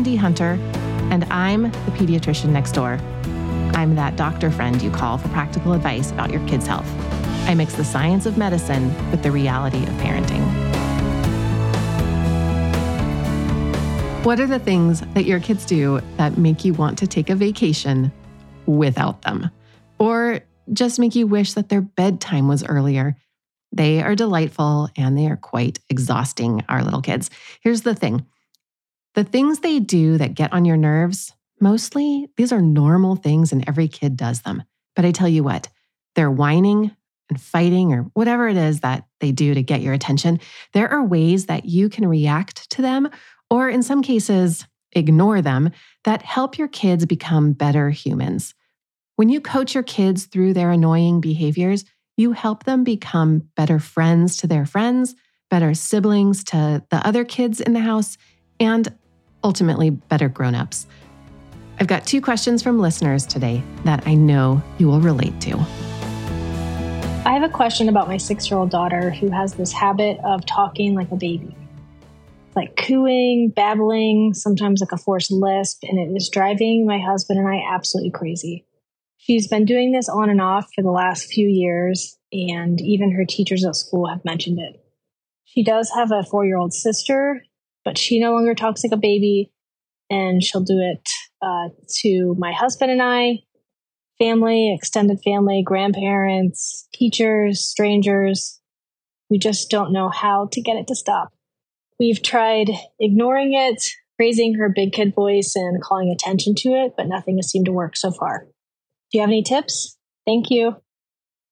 Wendy Hunter, and I'm the pediatrician next door. I'm that doctor friend you call for practical advice about your kid's health. I mix the science of medicine with the reality of parenting. What are the things that your kids do that make you want to take a vacation without them? Or just make you wish that their bedtime was earlier? They are delightful and they are quite exhausting, our little kids. Here's the thing the things they do that get on your nerves, mostly these are normal things and every kid does them. But I tell you what, they're whining and fighting or whatever it is that they do to get your attention. There are ways that you can react to them, or in some cases, ignore them, that help your kids become better humans. When you coach your kids through their annoying behaviors, you help them become better friends to their friends, better siblings to the other kids in the house, and ultimately better grown-ups. I've got two questions from listeners today that I know you will relate to. I have a question about my six year old daughter who has this habit of talking like a baby, like cooing, babbling, sometimes like a forced lisp, and it is driving my husband and I absolutely crazy. She's been doing this on and off for the last few years, and even her teachers at school have mentioned it. She does have a four year old sister, but she no longer talks like a baby, and she'll do it uh, to my husband and I, family, extended family, grandparents, teachers, strangers. We just don't know how to get it to stop. We've tried ignoring it, raising her big kid voice, and calling attention to it, but nothing has seemed to work so far. Do you have any tips? Thank you.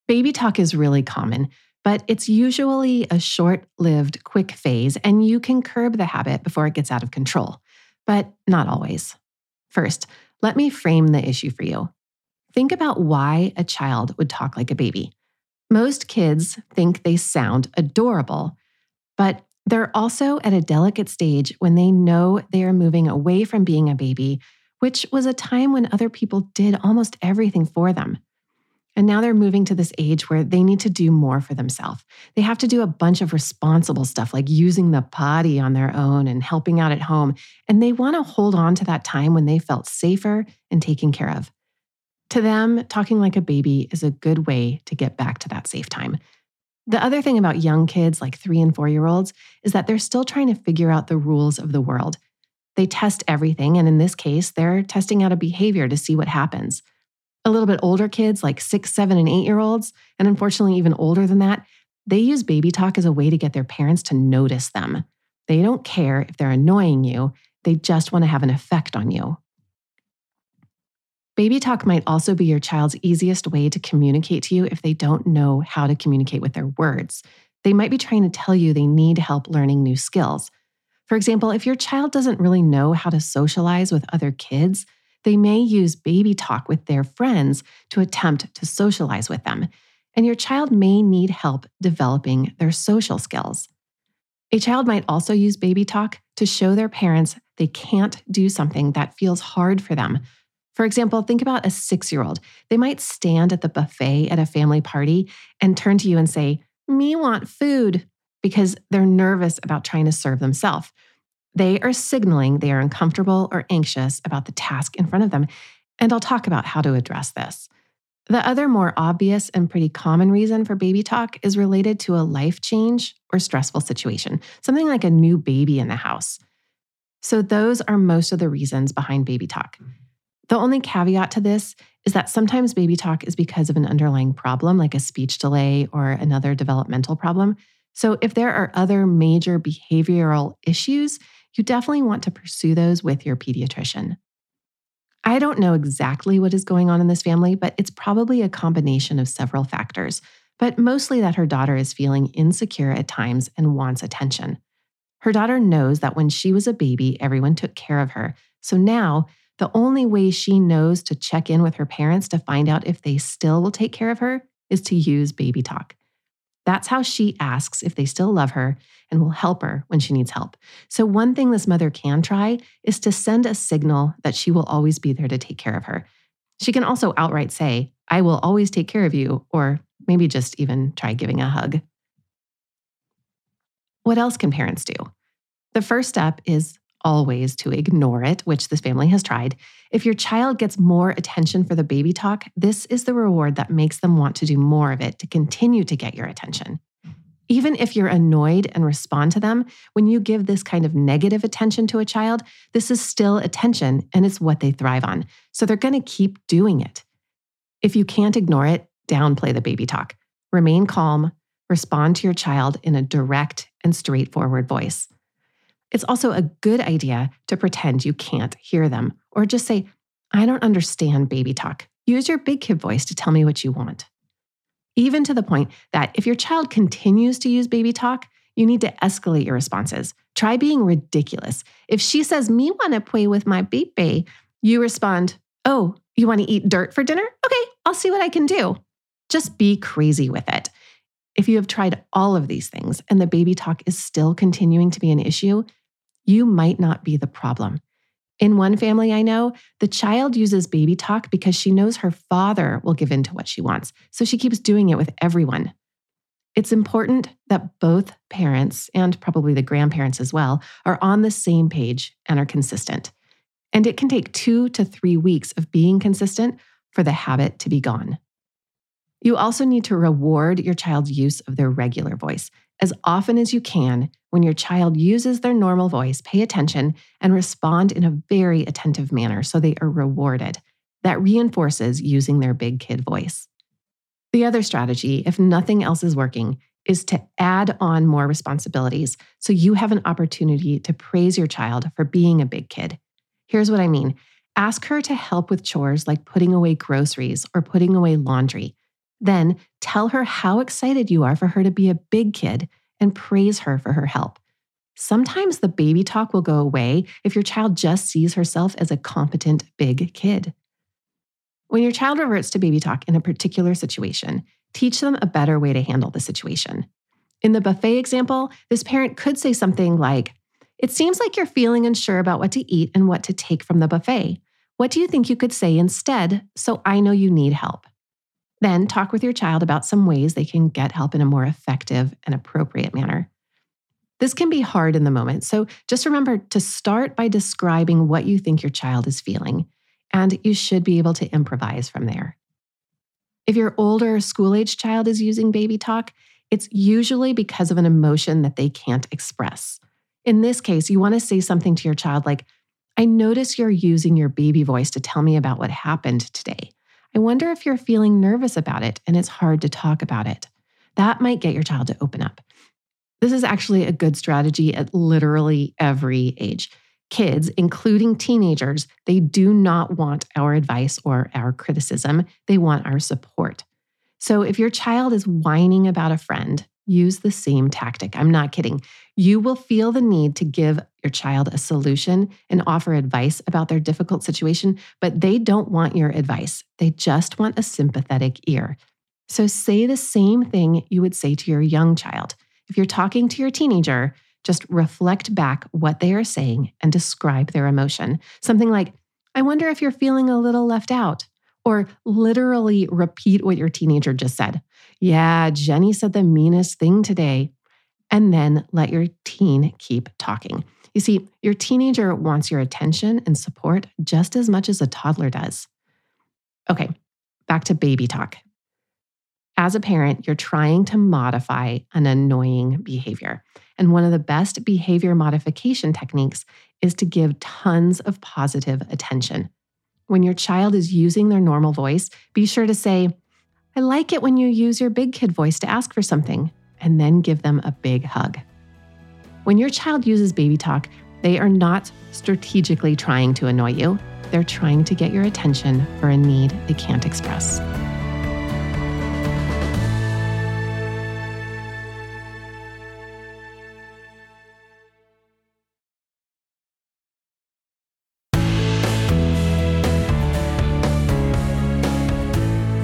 Baby talk is really common, but it's usually a short lived, quick phase, and you can curb the habit before it gets out of control, but not always. First, let me frame the issue for you. Think about why a child would talk like a baby. Most kids think they sound adorable, but they're also at a delicate stage when they know they are moving away from being a baby which was a time when other people did almost everything for them. And now they're moving to this age where they need to do more for themselves. They have to do a bunch of responsible stuff like using the potty on their own and helping out at home. And they want to hold on to that time when they felt safer and taken care of. To them, talking like a baby is a good way to get back to that safe time. The other thing about young kids, like three and four year olds, is that they're still trying to figure out the rules of the world. They test everything. And in this case, they're testing out a behavior to see what happens. A little bit older kids, like six, seven, and eight year olds, and unfortunately even older than that, they use baby talk as a way to get their parents to notice them. They don't care if they're annoying you, they just want to have an effect on you. Baby talk might also be your child's easiest way to communicate to you if they don't know how to communicate with their words. They might be trying to tell you they need help learning new skills. For example, if your child doesn't really know how to socialize with other kids, they may use baby talk with their friends to attempt to socialize with them. And your child may need help developing their social skills. A child might also use baby talk to show their parents they can't do something that feels hard for them. For example, think about a six year old. They might stand at the buffet at a family party and turn to you and say, Me want food because they're nervous about trying to serve themselves. They are signaling they are uncomfortable or anxious about the task in front of them. And I'll talk about how to address this. The other more obvious and pretty common reason for baby talk is related to a life change or stressful situation, something like a new baby in the house. So, those are most of the reasons behind baby talk. The only caveat to this is that sometimes baby talk is because of an underlying problem, like a speech delay or another developmental problem. So, if there are other major behavioral issues, you definitely want to pursue those with your pediatrician. I don't know exactly what is going on in this family, but it's probably a combination of several factors, but mostly that her daughter is feeling insecure at times and wants attention. Her daughter knows that when she was a baby, everyone took care of her. So now, the only way she knows to check in with her parents to find out if they still will take care of her is to use baby talk. That's how she asks if they still love her and will help her when she needs help. So, one thing this mother can try is to send a signal that she will always be there to take care of her. She can also outright say, I will always take care of you, or maybe just even try giving a hug. What else can parents do? The first step is always to ignore it, which this family has tried. If your child gets more attention for the baby talk, this is the reward that makes them want to do more of it to continue to get your attention. Even if you're annoyed and respond to them, when you give this kind of negative attention to a child, this is still attention and it's what they thrive on. So they're going to keep doing it. If you can't ignore it, downplay the baby talk. Remain calm, respond to your child in a direct and straightforward voice. It's also a good idea to pretend you can't hear them or just say, I don't understand baby talk. Use your big kid voice to tell me what you want. Even to the point that if your child continues to use baby talk, you need to escalate your responses. Try being ridiculous. If she says, Me want to play with my baby, you respond, Oh, you want to eat dirt for dinner? Okay, I'll see what I can do. Just be crazy with it. If you have tried all of these things and the baby talk is still continuing to be an issue, you might not be the problem. In one family I know, the child uses baby talk because she knows her father will give in to what she wants. So she keeps doing it with everyone. It's important that both parents and probably the grandparents as well are on the same page and are consistent. And it can take two to three weeks of being consistent for the habit to be gone. You also need to reward your child's use of their regular voice. As often as you can, when your child uses their normal voice, pay attention and respond in a very attentive manner so they are rewarded. That reinforces using their big kid voice. The other strategy, if nothing else is working, is to add on more responsibilities so you have an opportunity to praise your child for being a big kid. Here's what I mean ask her to help with chores like putting away groceries or putting away laundry. Then tell her how excited you are for her to be a big kid and praise her for her help. Sometimes the baby talk will go away if your child just sees herself as a competent big kid. When your child reverts to baby talk in a particular situation, teach them a better way to handle the situation. In the buffet example, this parent could say something like, It seems like you're feeling unsure about what to eat and what to take from the buffet. What do you think you could say instead so I know you need help? Then talk with your child about some ways they can get help in a more effective and appropriate manner. This can be hard in the moment, so just remember to start by describing what you think your child is feeling, and you should be able to improvise from there. If your older school age child is using baby talk, it's usually because of an emotion that they can't express. In this case, you want to say something to your child like, I notice you're using your baby voice to tell me about what happened today. I wonder if you're feeling nervous about it and it's hard to talk about it. That might get your child to open up. This is actually a good strategy at literally every age. Kids, including teenagers, they do not want our advice or our criticism. They want our support. So if your child is whining about a friend, use the same tactic. I'm not kidding. You will feel the need to give your child a solution and offer advice about their difficult situation, but they don't want your advice. They just want a sympathetic ear. So say the same thing you would say to your young child. If you're talking to your teenager, just reflect back what they are saying and describe their emotion. Something like, I wonder if you're feeling a little left out. Or literally repeat what your teenager just said. Yeah, Jenny said the meanest thing today. And then let your teen keep talking. You see, your teenager wants your attention and support just as much as a toddler does. Okay, back to baby talk. As a parent, you're trying to modify an annoying behavior. And one of the best behavior modification techniques is to give tons of positive attention. When your child is using their normal voice, be sure to say, I like it when you use your big kid voice to ask for something, and then give them a big hug. When your child uses baby talk, they are not strategically trying to annoy you. They're trying to get your attention for a need they can't express.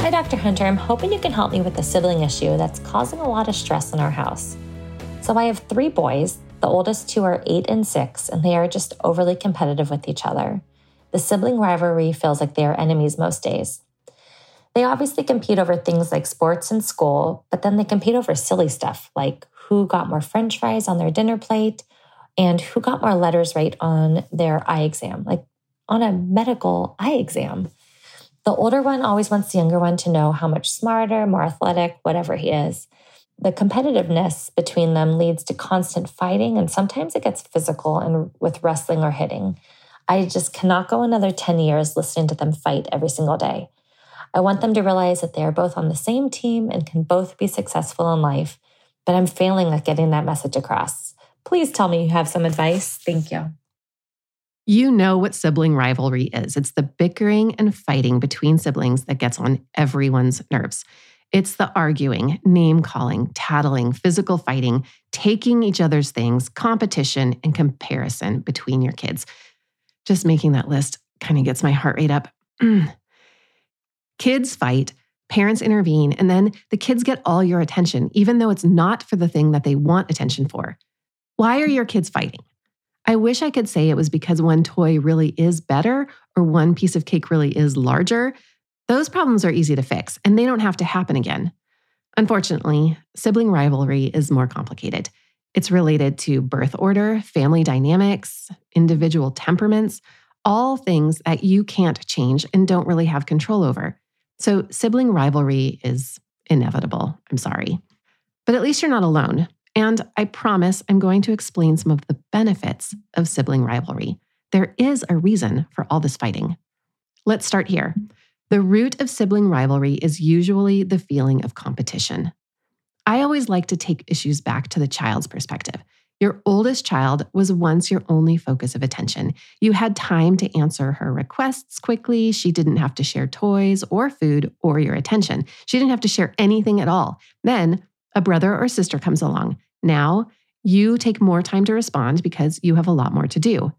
Hi, Dr. Hunter. I'm hoping you can help me with a sibling issue that's causing a lot of stress in our house. So, I have three boys. The oldest two are eight and six, and they are just overly competitive with each other. The sibling rivalry feels like they are enemies most days. They obviously compete over things like sports and school, but then they compete over silly stuff like who got more french fries on their dinner plate and who got more letters right on their eye exam, like on a medical eye exam. The older one always wants the younger one to know how much smarter, more athletic, whatever he is. The competitiveness between them leads to constant fighting, and sometimes it gets physical and with wrestling or hitting. I just cannot go another 10 years listening to them fight every single day. I want them to realize that they are both on the same team and can both be successful in life, but I'm failing at getting that message across. Please tell me you have some advice. Thank you. You know what sibling rivalry is it's the bickering and fighting between siblings that gets on everyone's nerves. It's the arguing, name calling, tattling, physical fighting, taking each other's things, competition, and comparison between your kids. Just making that list kind of gets my heart rate up. kids fight, parents intervene, and then the kids get all your attention, even though it's not for the thing that they want attention for. Why are your kids fighting? I wish I could say it was because one toy really is better or one piece of cake really is larger. Those problems are easy to fix and they don't have to happen again. Unfortunately, sibling rivalry is more complicated. It's related to birth order, family dynamics, individual temperaments, all things that you can't change and don't really have control over. So, sibling rivalry is inevitable. I'm sorry. But at least you're not alone. And I promise I'm going to explain some of the benefits of sibling rivalry. There is a reason for all this fighting. Let's start here. The root of sibling rivalry is usually the feeling of competition. I always like to take issues back to the child's perspective. Your oldest child was once your only focus of attention. You had time to answer her requests quickly. She didn't have to share toys or food or your attention. She didn't have to share anything at all. Then a brother or sister comes along. Now you take more time to respond because you have a lot more to do.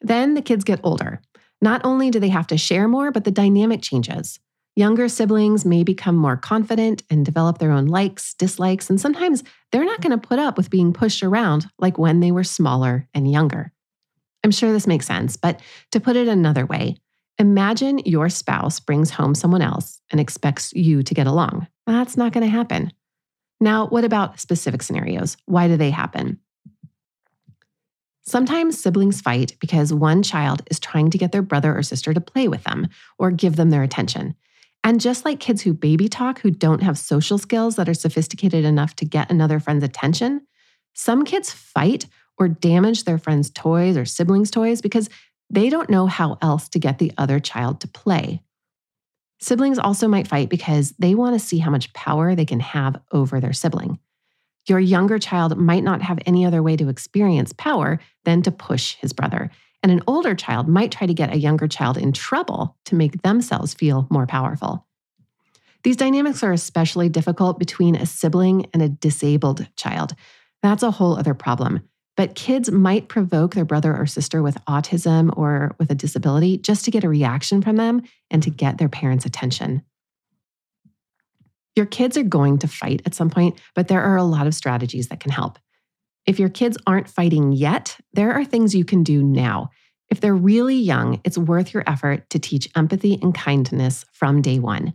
Then the kids get older. Not only do they have to share more, but the dynamic changes. Younger siblings may become more confident and develop their own likes, dislikes, and sometimes they're not going to put up with being pushed around like when they were smaller and younger. I'm sure this makes sense, but to put it another way, imagine your spouse brings home someone else and expects you to get along. That's not going to happen. Now, what about specific scenarios? Why do they happen? Sometimes siblings fight because one child is trying to get their brother or sister to play with them or give them their attention. And just like kids who baby talk who don't have social skills that are sophisticated enough to get another friend's attention, some kids fight or damage their friends' toys or siblings' toys because they don't know how else to get the other child to play. Siblings also might fight because they want to see how much power they can have over their sibling. Your younger child might not have any other way to experience power than to push his brother, and an older child might try to get a younger child in trouble to make themselves feel more powerful. These dynamics are especially difficult between a sibling and a disabled child. That's a whole other problem. But kids might provoke their brother or sister with autism or with a disability just to get a reaction from them and to get their parents' attention. Your kids are going to fight at some point, but there are a lot of strategies that can help. If your kids aren't fighting yet, there are things you can do now. If they're really young, it's worth your effort to teach empathy and kindness from day one.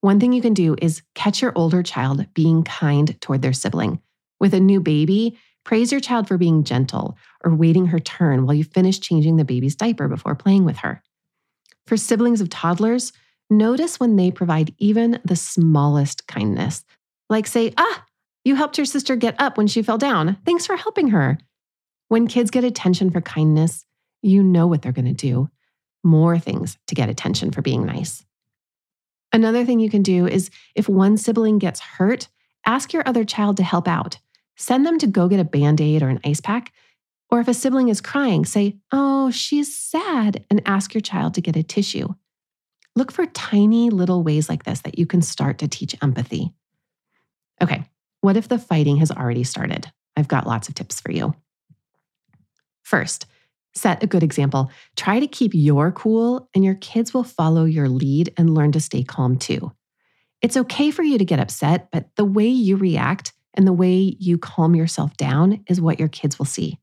One thing you can do is catch your older child being kind toward their sibling. With a new baby, praise your child for being gentle or waiting her turn while you finish changing the baby's diaper before playing with her. For siblings of toddlers, notice when they provide even the smallest kindness, like say, ah, you helped your sister get up when she fell down. Thanks for helping her. When kids get attention for kindness, you know what they're going to do more things to get attention for being nice. Another thing you can do is if one sibling gets hurt, ask your other child to help out. Send them to go get a band aid or an ice pack. Or if a sibling is crying, say, Oh, she's sad, and ask your child to get a tissue. Look for tiny little ways like this that you can start to teach empathy. Okay, what if the fighting has already started? I've got lots of tips for you. First, set a good example. Try to keep your cool, and your kids will follow your lead and learn to stay calm too. It's okay for you to get upset, but the way you react and the way you calm yourself down is what your kids will see.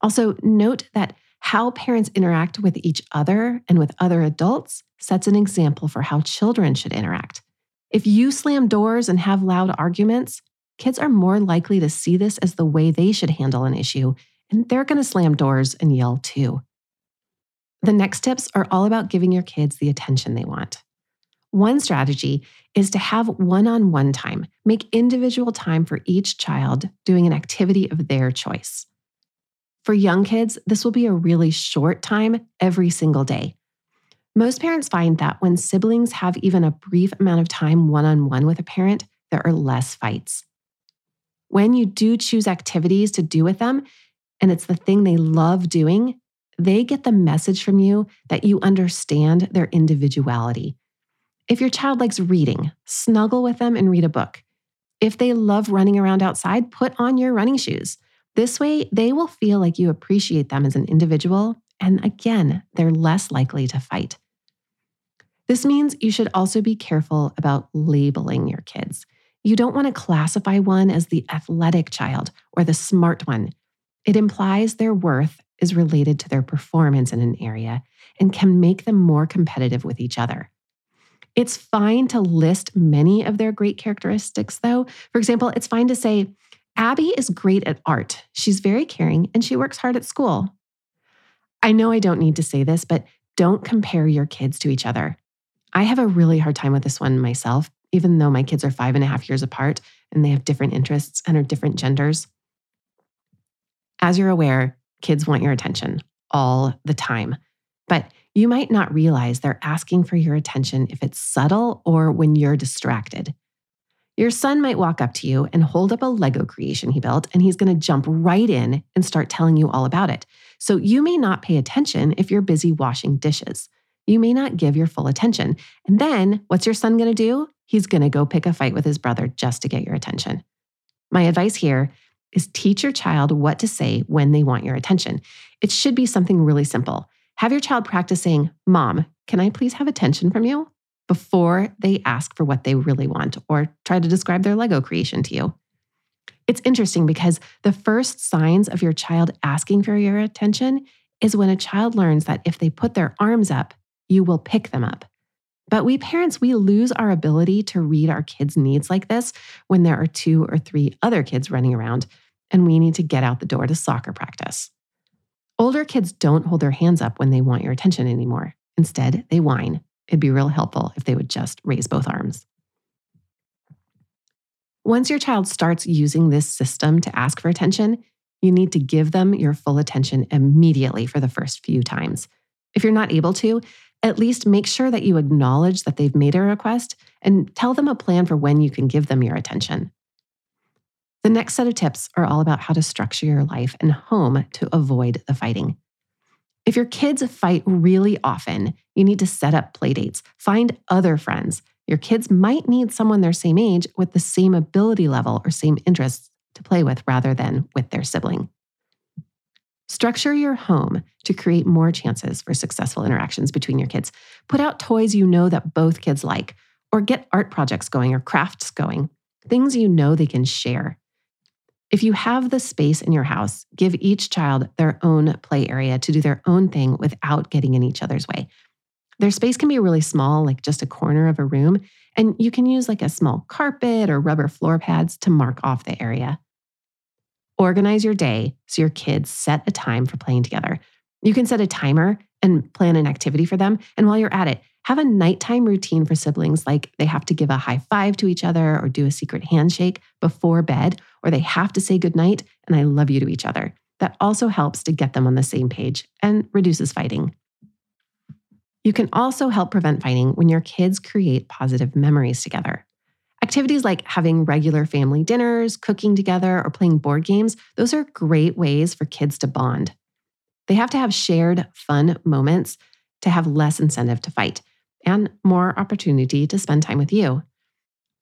Also, note that how parents interact with each other and with other adults sets an example for how children should interact. If you slam doors and have loud arguments, kids are more likely to see this as the way they should handle an issue and they're going to slam doors and yell too. The next tips are all about giving your kids the attention they want. One strategy is to have one on one time, make individual time for each child doing an activity of their choice. For young kids, this will be a really short time every single day. Most parents find that when siblings have even a brief amount of time one on one with a parent, there are less fights. When you do choose activities to do with them, and it's the thing they love doing, they get the message from you that you understand their individuality if your child likes reading, snuggle with them and read a book. If they love running around outside, put on your running shoes. This way, they will feel like you appreciate them as an individual, and again, they're less likely to fight. This means you should also be careful about labeling your kids. You don't want to classify one as the athletic child or the smart one. It implies their worth is related to their performance in an area and can make them more competitive with each other. It's fine to list many of their great characteristics, though. For example, it's fine to say, Abby is great at art. She's very caring and she works hard at school. I know I don't need to say this, but don't compare your kids to each other. I have a really hard time with this one myself, even though my kids are five and a half years apart and they have different interests and are different genders. As you're aware, kids want your attention all the time. But you might not realize they're asking for your attention if it's subtle or when you're distracted. Your son might walk up to you and hold up a Lego creation he built, and he's going to jump right in and start telling you all about it. So you may not pay attention if you're busy washing dishes. You may not give your full attention. And then what's your son going to do? He's going to go pick a fight with his brother just to get your attention. My advice here is teach your child what to say when they want your attention. It should be something really simple. Have your child practice saying, Mom, can I please have attention from you? Before they ask for what they really want or try to describe their Lego creation to you. It's interesting because the first signs of your child asking for your attention is when a child learns that if they put their arms up, you will pick them up. But we parents, we lose our ability to read our kids' needs like this when there are two or three other kids running around and we need to get out the door to soccer practice. Older kids don't hold their hands up when they want your attention anymore. Instead, they whine. It'd be real helpful if they would just raise both arms. Once your child starts using this system to ask for attention, you need to give them your full attention immediately for the first few times. If you're not able to, at least make sure that you acknowledge that they've made a request and tell them a plan for when you can give them your attention. The next set of tips are all about how to structure your life and home to avoid the fighting. If your kids fight really often, you need to set up playdates, find other friends. Your kids might need someone their same age with the same ability level or same interests to play with rather than with their sibling. Structure your home to create more chances for successful interactions between your kids. Put out toys you know that both kids like, or get art projects going or crafts going, things you know they can share. If you have the space in your house, give each child their own play area to do their own thing without getting in each other's way. Their space can be really small, like just a corner of a room, and you can use like a small carpet or rubber floor pads to mark off the area. Organize your day so your kids set a time for playing together. You can set a timer and plan an activity for them. And while you're at it, have a nighttime routine for siblings like they have to give a high five to each other or do a secret handshake before bed, or they have to say goodnight and I love you to each other. That also helps to get them on the same page and reduces fighting. You can also help prevent fighting when your kids create positive memories together. Activities like having regular family dinners, cooking together, or playing board games, those are great ways for kids to bond. They have to have shared fun moments to have less incentive to fight and more opportunity to spend time with you.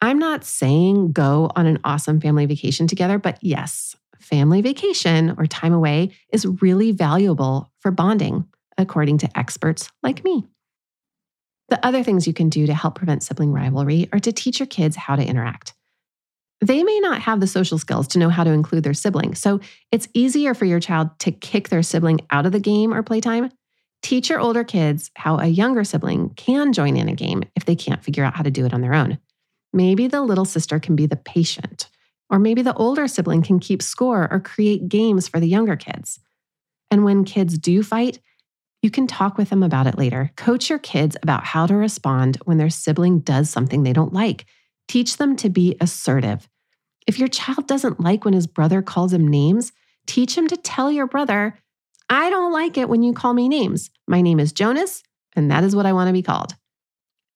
I'm not saying go on an awesome family vacation together, but yes, family vacation or time away is really valuable for bonding, according to experts like me. The other things you can do to help prevent sibling rivalry are to teach your kids how to interact. They may not have the social skills to know how to include their sibling, so it's easier for your child to kick their sibling out of the game or playtime Teach your older kids how a younger sibling can join in a game if they can't figure out how to do it on their own. Maybe the little sister can be the patient, Or maybe the older sibling can keep score or create games for the younger kids. And when kids do fight, you can talk with them about it later. Coach your kids about how to respond when their sibling does something they don't like. Teach them to be assertive. If your child doesn't like when his brother calls him names, teach him to tell your brother, I don't like it when you call me names. My name is Jonas, and that is what I want to be called.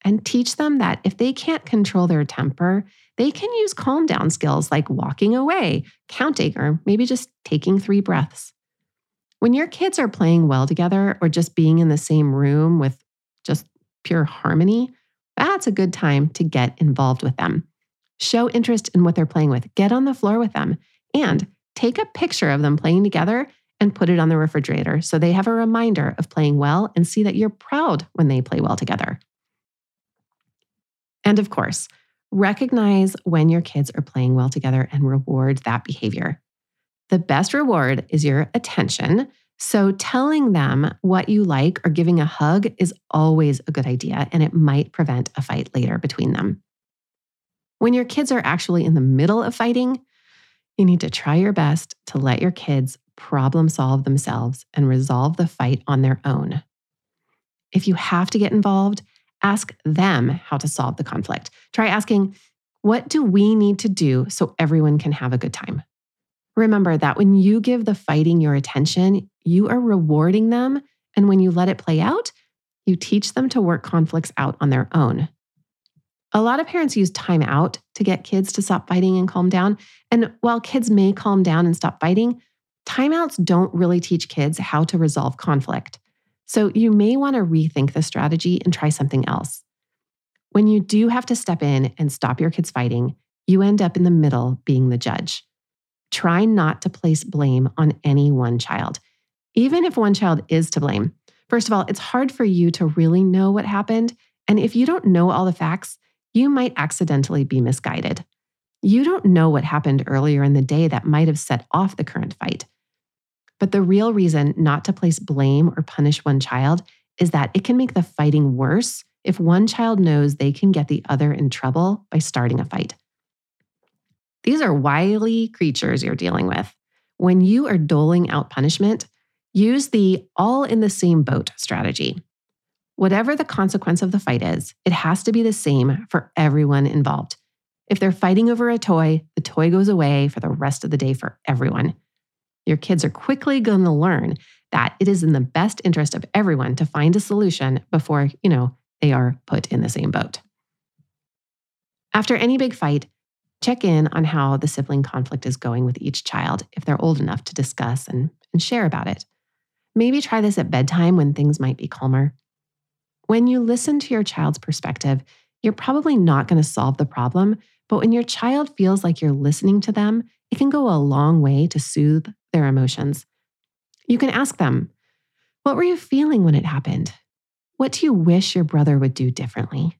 And teach them that if they can't control their temper, they can use calm down skills like walking away, counting, or maybe just taking three breaths. When your kids are playing well together or just being in the same room with just pure harmony, that's a good time to get involved with them. Show interest in what they're playing with, get on the floor with them, and take a picture of them playing together and put it on the refrigerator so they have a reminder of playing well and see that you're proud when they play well together. And of course, recognize when your kids are playing well together and reward that behavior. The best reward is your attention. So, telling them what you like or giving a hug is always a good idea, and it might prevent a fight later between them. When your kids are actually in the middle of fighting, you need to try your best to let your kids problem solve themselves and resolve the fight on their own. If you have to get involved, ask them how to solve the conflict. Try asking, What do we need to do so everyone can have a good time? Remember that when you give the fighting your attention, you are rewarding them. And when you let it play out, you teach them to work conflicts out on their own. A lot of parents use time out to get kids to stop fighting and calm down. And while kids may calm down and stop fighting, timeouts don't really teach kids how to resolve conflict. So you may want to rethink the strategy and try something else. When you do have to step in and stop your kids fighting, you end up in the middle being the judge. Try not to place blame on any one child, even if one child is to blame. First of all, it's hard for you to really know what happened. And if you don't know all the facts, you might accidentally be misguided. You don't know what happened earlier in the day that might have set off the current fight. But the real reason not to place blame or punish one child is that it can make the fighting worse if one child knows they can get the other in trouble by starting a fight. These are wily creatures you're dealing with. When you are doling out punishment, use the all in the same boat strategy. Whatever the consequence of the fight is, it has to be the same for everyone involved. If they're fighting over a toy, the toy goes away for the rest of the day for everyone. Your kids are quickly going to learn that it is in the best interest of everyone to find a solution before, you know, they are put in the same boat. After any big fight, Check in on how the sibling conflict is going with each child if they're old enough to discuss and, and share about it. Maybe try this at bedtime when things might be calmer. When you listen to your child's perspective, you're probably not going to solve the problem, but when your child feels like you're listening to them, it can go a long way to soothe their emotions. You can ask them, What were you feeling when it happened? What do you wish your brother would do differently?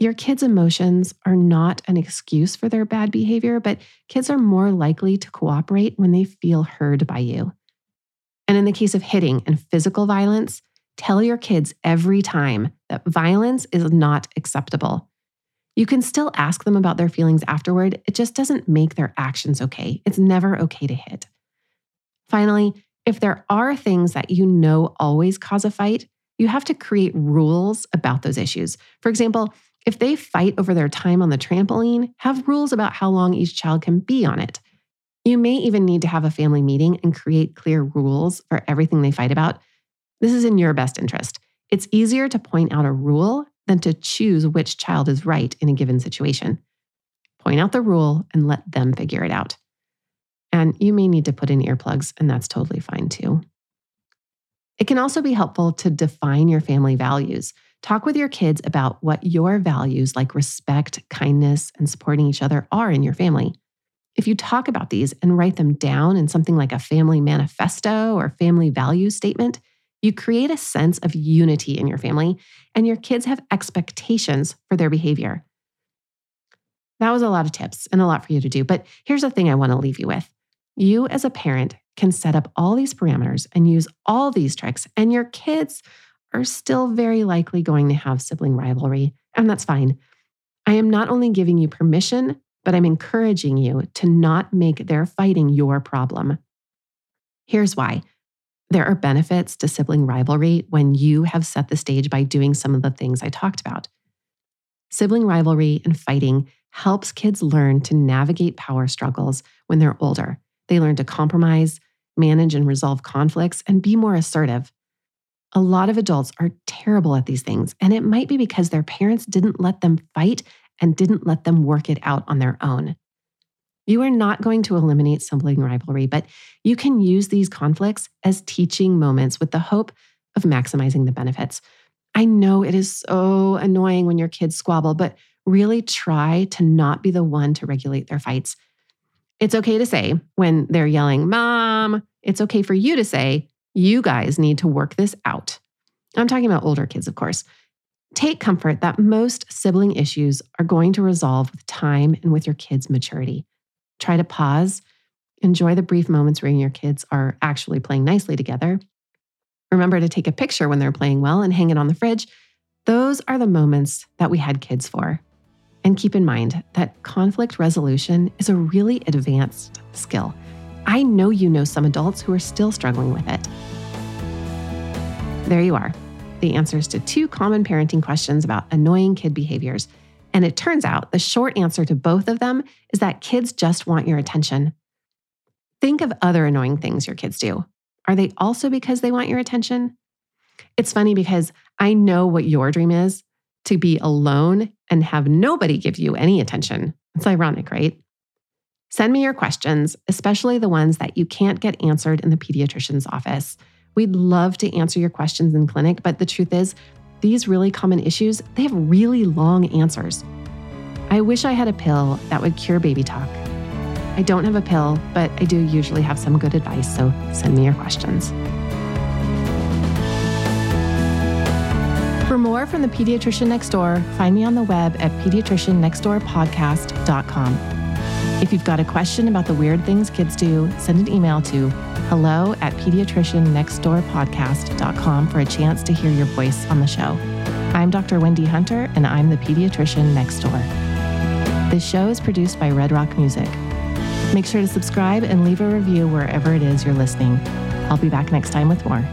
Your kids' emotions are not an excuse for their bad behavior, but kids are more likely to cooperate when they feel heard by you. And in the case of hitting and physical violence, tell your kids every time that violence is not acceptable. You can still ask them about their feelings afterward, it just doesn't make their actions okay. It's never okay to hit. Finally, if there are things that you know always cause a fight, you have to create rules about those issues. For example, if they fight over their time on the trampoline, have rules about how long each child can be on it. You may even need to have a family meeting and create clear rules for everything they fight about. This is in your best interest. It's easier to point out a rule than to choose which child is right in a given situation. Point out the rule and let them figure it out. And you may need to put in earplugs, and that's totally fine too. It can also be helpful to define your family values. Talk with your kids about what your values, like respect, kindness, and supporting each other, are in your family. If you talk about these and write them down in something like a family manifesto or family value statement, you create a sense of unity in your family, and your kids have expectations for their behavior. That was a lot of tips and a lot for you to do, but here's the thing I want to leave you with. You, as a parent, can set up all these parameters and use all these tricks, and your kids are still very likely going to have sibling rivalry, and that's fine. I am not only giving you permission, but I'm encouraging you to not make their fighting your problem. Here's why there are benefits to sibling rivalry when you have set the stage by doing some of the things I talked about. Sibling rivalry and fighting helps kids learn to navigate power struggles when they're older. They learn to compromise, manage and resolve conflicts, and be more assertive. A lot of adults are terrible at these things, and it might be because their parents didn't let them fight and didn't let them work it out on their own. You are not going to eliminate sibling rivalry, but you can use these conflicts as teaching moments with the hope of maximizing the benefits. I know it is so annoying when your kids squabble, but really try to not be the one to regulate their fights. It's okay to say when they're yelling, Mom, it's okay for you to say, You guys need to work this out. I'm talking about older kids, of course. Take comfort that most sibling issues are going to resolve with time and with your kids' maturity. Try to pause, enjoy the brief moments where your kids are actually playing nicely together. Remember to take a picture when they're playing well and hang it on the fridge. Those are the moments that we had kids for. And keep in mind that conflict resolution is a really advanced skill. I know you know some adults who are still struggling with it. There you are the answers to two common parenting questions about annoying kid behaviors. And it turns out the short answer to both of them is that kids just want your attention. Think of other annoying things your kids do. Are they also because they want your attention? It's funny because I know what your dream is to be alone and have nobody give you any attention. It's ironic, right? Send me your questions, especially the ones that you can't get answered in the pediatrician's office. We'd love to answer your questions in clinic, but the truth is, these really common issues, they have really long answers. I wish I had a pill that would cure baby talk. I don't have a pill, but I do usually have some good advice, so send me your questions. For more from the Pediatrician Next Door, find me on the web at pediatriciannextdoorpodcast.com. If you've got a question about the weird things kids do, send an email to hello at pediatriciannextdoorpodcast.com for a chance to hear your voice on the show. I'm Dr. Wendy Hunter, and I'm the pediatrician next door. This show is produced by Redd Rock Music. Make sure to subscribe and leave a review wherever it is you're listening. I'll be back next time with more.